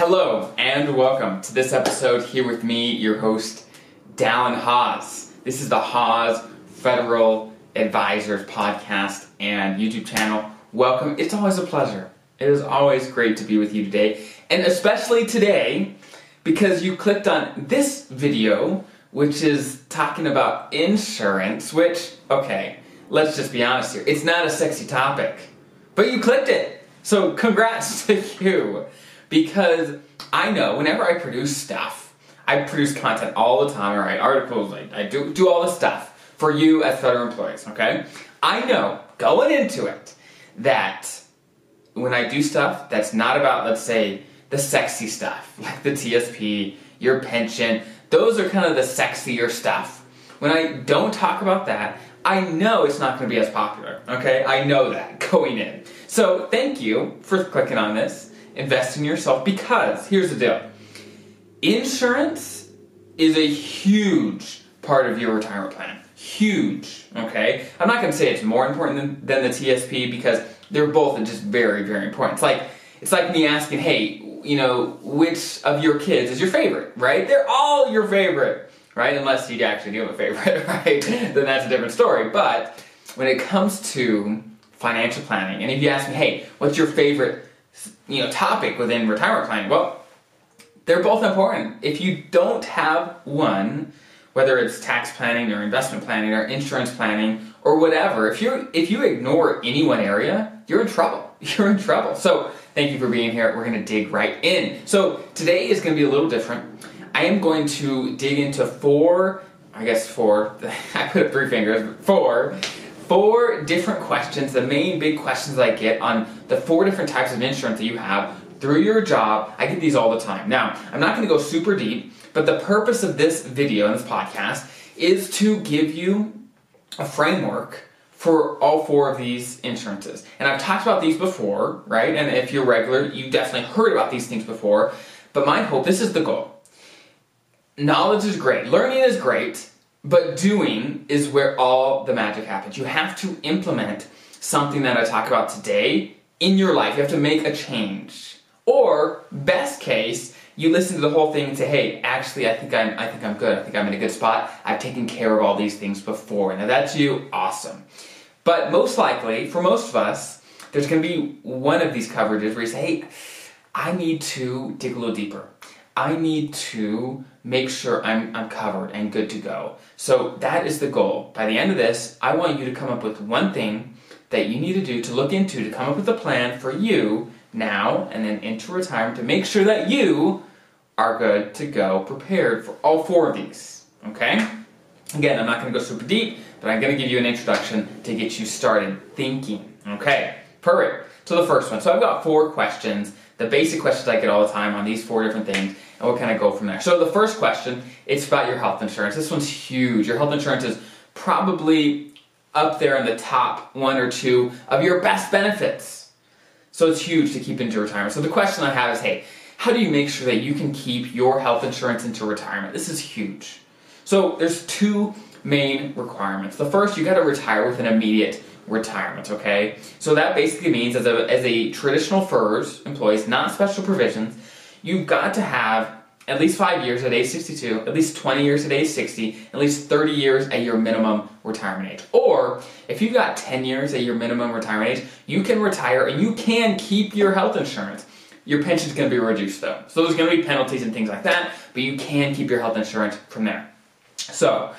Hello and welcome to this episode here with me, your host, Dallin Haws. This is the Haws Federal Advisors podcast and YouTube channel. Welcome. It's always a pleasure. It is always great to be with you today, and especially today because you clicked on this video, which is talking about insurance, which, okay, let's just be honest here, it's not a sexy topic, but you clicked it. So congrats to you because I know whenever I produce stuff, I produce content all the time, I write articles, I, I do, do all this stuff for you as federal employees, okay? I know going into it that when I do stuff that's not about, let's say, the sexy stuff, like the TSP, your pension, those are kind of the sexier stuff. When I don't talk about that, I know it's not going to be as popular, okay? I know that going in. So thank you for clicking on this invest in yourself because here's the deal insurance is a huge part of your retirement plan. Huge, okay? I'm not gonna say it's more important than, than the TSP because they're both just very, very important. It's like it's like me asking, hey, you know, which of your kids is your favorite, right? They're all your favorite, right? Unless you actually do have a favorite, right? then that's a different story. But when it comes to financial planning, and if you ask me, hey, what's your favorite you know topic within retirement planning? Well, they're both important. If you don't have one, whether it's tax planning or investment planning or insurance planning or whatever, if you if you ignore any one area, you're in trouble. You're in trouble. So thank you for being here. We're going to dig right in. So today is going to be a little different. I am going to dig into four, I guess four. I put up three fingers. Four four different questions, the main big questions that I get on the four different types of insurance that you have through your job. I get these all the time. Now, I'm not going to go super deep, but the purpose of this video and this podcast is to give you a framework for all four of these insurances. And I've talked about these before, right? And if you're regular, you definitely heard about these things before. But my hope, this is the goal. Knowledge is great, learning is great, but doing is where all the magic happens. You have to implement something that I talk about today in your life. You have to make a change. Or best case, you listen to the whole thing and say, "Hey, actually, I think I'm I think I'm good. I think I'm in a good spot. I've taken care of all these things before." Now that's you, awesome. But most likely, for most of us, there's going to be one of these coverages where you say, "Hey, I need to dig a little deeper. I need to make sure I'm, I'm covered and good to go. So that is the goal. By the end of this, I want you to come up with one thing that you need to do to look into to come up with a plan for you now and then into retirement to make sure that you are good to go, prepared for all four of these. Okay? Again, I'm not going to go super deep, but I'm going to give you an introduction to get you started thinking. Okay, perfect. So the first one. So I've got four questions, the basic questions I get all the time on these four different things and we'll kind of go from there. So the first question, it's about your health insurance. This one's huge. Your health insurance is probably up there in the top one or two of your best benefits. So it's huge to keep into retirement. So the question I have is, hey, how do you make sure that you can keep your health insurance into retirement? This is huge. So there's two main requirements. The first, you got to retire with an immediate retirement, okay? So that basically means as a, as a traditional FERS employees, not special provisions, you've got to have at least five years at age 62, at least 20 years at age 60, at least 30 years at your minimum retirement age. Or if you've got 10 years at your minimum retirement age, you can retire and you can keep your health insurance. Your pension's going to be reduced though. So there's going to be penalties and things like that, but you can keep your health insurance from there. So,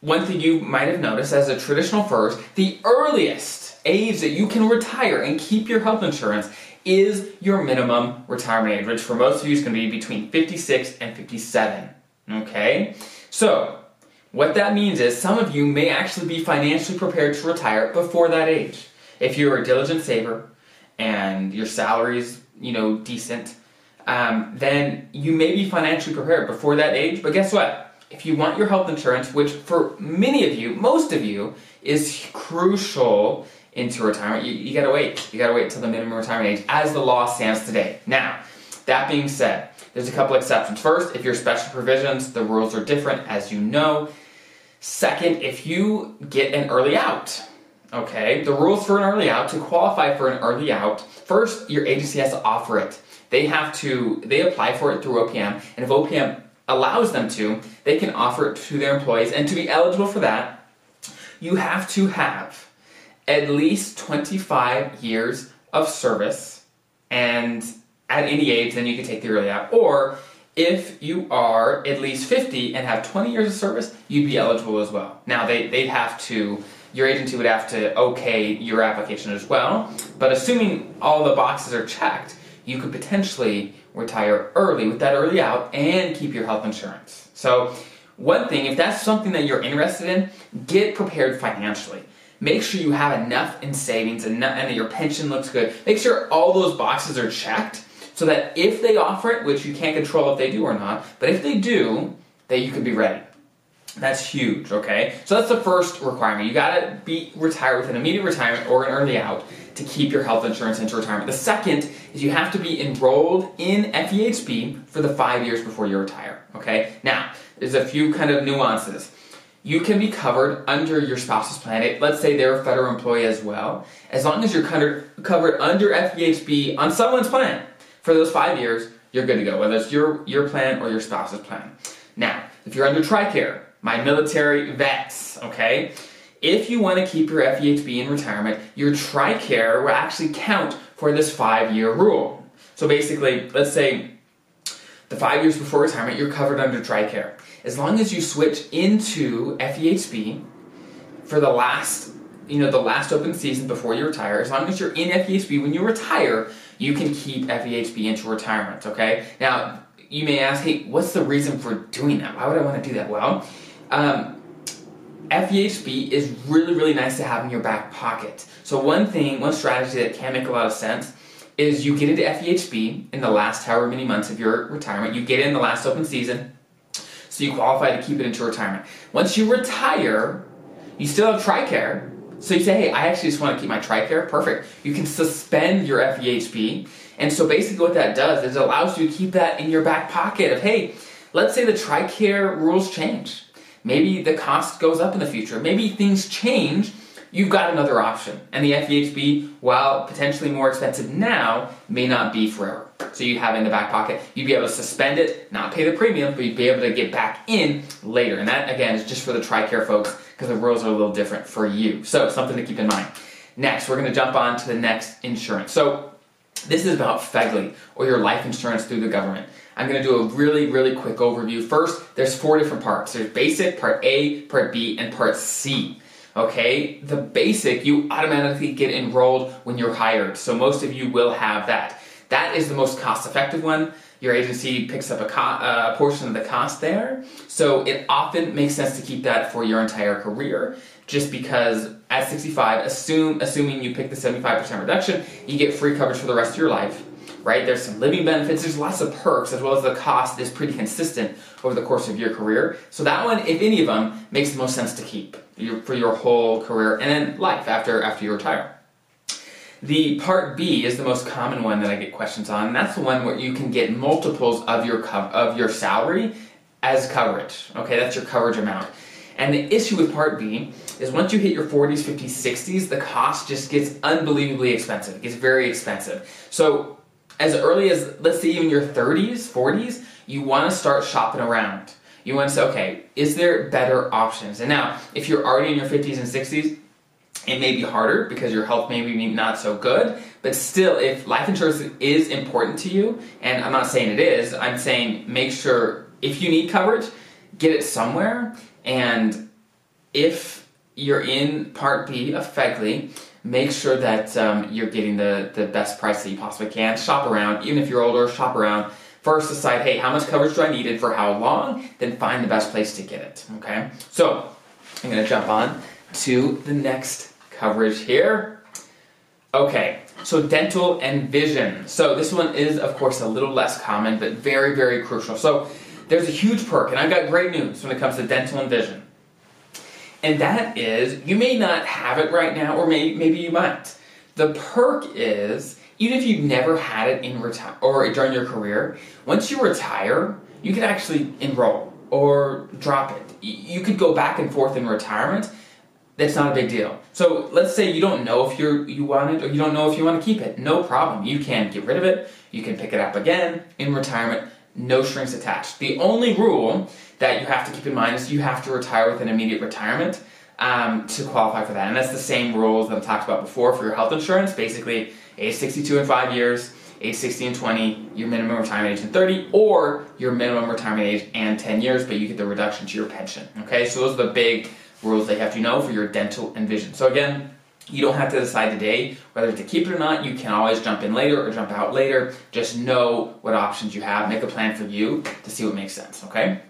one thing you might have noticed as a traditional FERS, the earliest age that you can retire and keep your health insurance is your minimum retirement age, which for most of you is going to be between 56 and 57. Okay? So, what that means is some of you may actually be financially prepared to retire before that age. If you're a diligent saver and your salary is, you know, decent, um, then you may be financially prepared before that age. But guess what? If you want your health insurance, which for many of you, most of you, is crucial into retirement, you, you gotta wait. You gotta wait until the minimum retirement age as the law stands today. Now, that being said, there's a couple exceptions. First, if you're special provisions, the rules are different, as you know. Second, if you get an early out, okay, the rules for an early out, to qualify for an early out, first, your agency has to offer it. they have to they apply for it through OPM, and if OPM allows them to, they can offer it to their employees. And to be eligible for that, you have to have at least 25 years of service, and at any age, then you can take the early out. Or if you are at least 50 and have 20 years of service, you'd be eligible as well. Now, they, they'd have to, your agency would have to okay your application as well, but assuming all the boxes are checked, you could potentially retire early with that early out and keep your health insurance. So, one thing, if that's something that you're interested in, get prepared financially. Make sure you have enough in savings and, and your pension looks good. Make sure all those boxes are checked so that if they offer it, which you can't control if they do or not, but if they do, that you can be ready. That's huge, okay? So that's the first requirement. You gotta be retired with an immediate retirement or an early out to keep your health insurance into retirement. The second is you have to be enrolled in FEHB for the five years before you retire, okay? Now, there's a few kind of nuances. You can be covered under your spouse's plan. Let's say they're a federal employee as well. As long as you're covered under FEHB on someone's plan, for those five years, you're good to go, whether it's your, your plan or your spouse's plan. Now, if you're under TRICARE, my military vets, okay? If you want to keep your FEHB in retirement, your TRICARE will actually count for this five year rule. So basically, let's say the five years before retirement, you're covered under TRICARE. As long as you switch into FEHB for the last, you know, the last open season before you retire, as long as you're in FEHB when you retire, you can keep FEHB into retirement, okay? Now, you may ask, hey, what's the reason for doing that? Why would I want to do that? Well, um, FEHB is really, really nice to have in your back pocket. So, one thing, one strategy that can make a lot of sense is you get into FEHB in the last however many months of your retirement. You get in the last open season, so you qualify to keep it into retirement. Once you retire, you still have TRICARE, so you say, hey, I actually just want to keep my TRICARE. Perfect. You can suspend your FEHB. And so basically what that does is it allows you to keep that in your back pocket of, hey, let's say the TRICARE rules change. Maybe the cost goes up in the future. Maybe things change. You've got another option. And the FEHB, while potentially more expensive now, may not be forever. So you have it in the back pocket. You'd be able to suspend it, not pay the premium, but you'd be able to get back in later. And that, again, is just for the TRICARE folks because the rules are a little different for you. So something to keep in mind. Next, we're going to jump on to the next insurance. So this is about FEGLI, or your life insurance through the government. I'm going to do a really, really quick overview. First, there's four different parts. There's basic, part A, part B, and part C. Okay, the basic, you automatically get enrolled when you're hired. So most of you will have that. That is the most cost effective one. Your agency picks up a, co- a portion of the cost there. So it often makes sense to keep that for your entire career just because at 65, assume assuming you pick the 75% reduction, you get free coverage for the rest of your life, right? There's some living benefits, there's lots of perks, as well as the cost is pretty consistent over the course of your career. So that one, if any of them, makes the most sense to keep for your whole career and then life after after you retire. The part B is the most common one that I get questions on, and that's the one where you can get multiples of your co- of your salary as coverage. Okay, that's your coverage amount. And the issue with part B is once you hit your 40s, 50s, 60s, the cost just gets unbelievably expensive. It gets very expensive. So as early as let's say even your 30s, 40s, you want to start shopping around. You want to say, okay, is there better options? And now, if you're already in your 50s and 60s, it may be harder because your health may be not so good, but still, if life insurance is important to you, and I'm not saying it is, I'm saying make sure if you need coverage, get it somewhere. And if you're in Part B of FEGLI, make sure that um, you're getting the, the best price that you possibly can. Shop around, even if you're older, shop around. First, decide, hey, how much coverage do I need and for how long? Then find the best place to get it. Okay? So, I'm to jump on to the next coverage here. Okay, so dental and vision. So this one is, of course, a little less common, but very, very crucial. So there's a huge perk, and I've got great news when it comes to dental and vision. And that is, you may not have it right now, or may, maybe you might. The perk is, even if you've never had it in retire or during your career, once you retire, you can actually enroll or drop it. You could go back and forth in retirement that's not a big deal. So let's say you don't know if you you want it or you don't know if you want to keep it. No problem. You can get rid of it. You can pick it up again in retirement. No strings attached. The only rule that you have to keep in mind is you have to retire with an immediate retirement um, to qualify for that. And that's the same rules that I've talked about before for your health insurance. Basically, age 62 in five years, age 60 and 20, your minimum retirement age in 30, or your minimum retirement age and 10 years, but you get the reduction to your pension. Okay, so those are the big rules they have to know for your dental and vision. So again, you don't have to decide today whether to keep it or not. You can always jump in later or jump out later. Just know what options you have. Make a plan for you to see what makes sense, okay?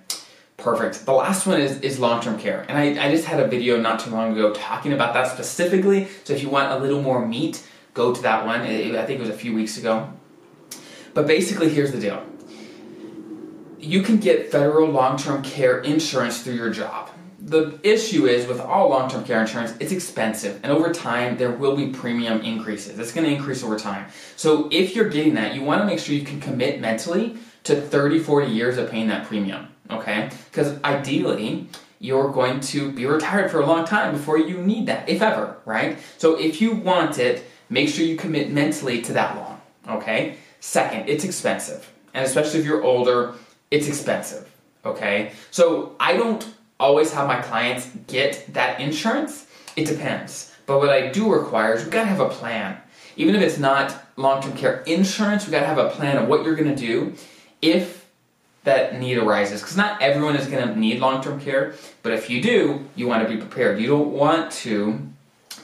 Perfect. The last one is, is long term care. And I, I just had a video not too long ago talking about that specifically. So if you want a little more meat, go to that one. It, I think it was a few weeks ago. But basically, here's the deal you can get federal long term care insurance through your job the issue is with all long term care insurance, it's expensive. And over time, there will be premium increases. It's going to increase over time. So if you're getting that, you want to make sure you can commit mentally to 30, 40 years of paying that premium. Okay? Because ideally, you're going to be retired for a long time before you need that, if ever, right? So if you want it, make sure you commit mentally to that long. Okay? Second, it's expensive. And especially if you're older, it's expensive. Okay? So I don't always have my clients get that insurance? It depends. But what I do require is we gotta have a plan. Even if it's not long term care insurance, we gotta have a plan of what you're gonna do if that need arises. Because not everyone is gonna need long term care, but if you do, you wanna be prepared. You don't want to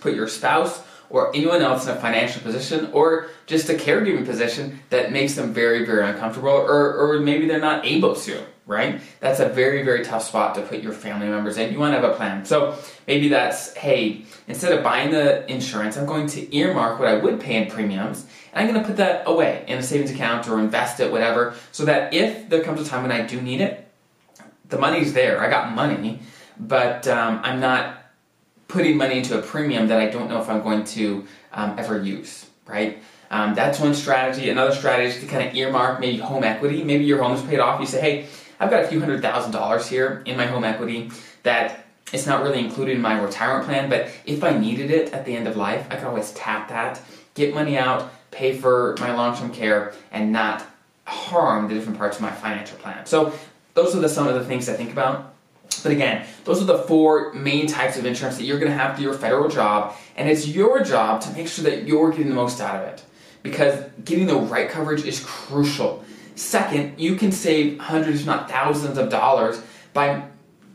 put your spouse or anyone else in a financial position or just a caregiving position that makes them very, very uncomfortable or, or maybe they're not able to right? That's a very, very tough spot to put your family members in. You want to have a plan. So maybe that's, hey, instead of buying the insurance, I'm going to earmark what I would pay in premiums, and I'm going to put that away in a savings account or invest it, whatever, so that if there comes a time when I do need it, the money's there. I got money, but um, I'm not putting money into a premium that I don't know if I'm going to um, ever use, right? Um, that's one strategy. Another strategy is to kind of earmark maybe home equity. Maybe your home is paid off. You say, hey, I've got a few hundred thousand dollars here in my home equity that it's not really included in my retirement plan, but if I needed it at the end of life, I could always tap that, get money out, pay for my long term care, and not harm the different parts of my financial plan. So, those are the, some of the things I think about. But again, those are the four main types of insurance that you're going to have to your federal job, and it's your job to make sure that you're getting the most out of it. Because getting the right coverage is crucial. Second, you can save hundreds, if not thousands of dollars by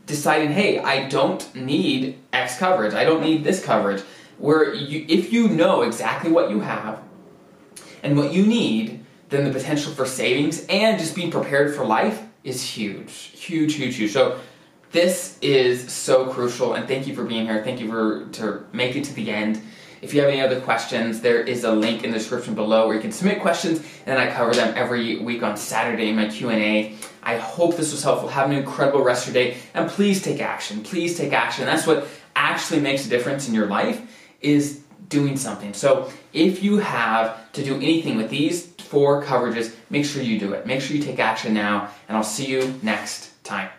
deciding, hey, I don't need X coverage, I don't need this coverage. Where you, if you know exactly what you have and what you need, then the potential for savings and just being prepared for life is huge. Huge, huge, huge. So this is so crucial and thank you for being here. Thank you for to make it to the end. If you have any other questions, there is a link in the description below where you can submit questions, and I cover them every week on Saturday in my Q&A. I hope this was helpful. Have an incredible rest of your day, and please take action. Please take action. That's what actually makes a difference in your life is doing something. So if you have to do anything with these four coverages, make sure you do it. Make sure you take action now, and I'll see you next time.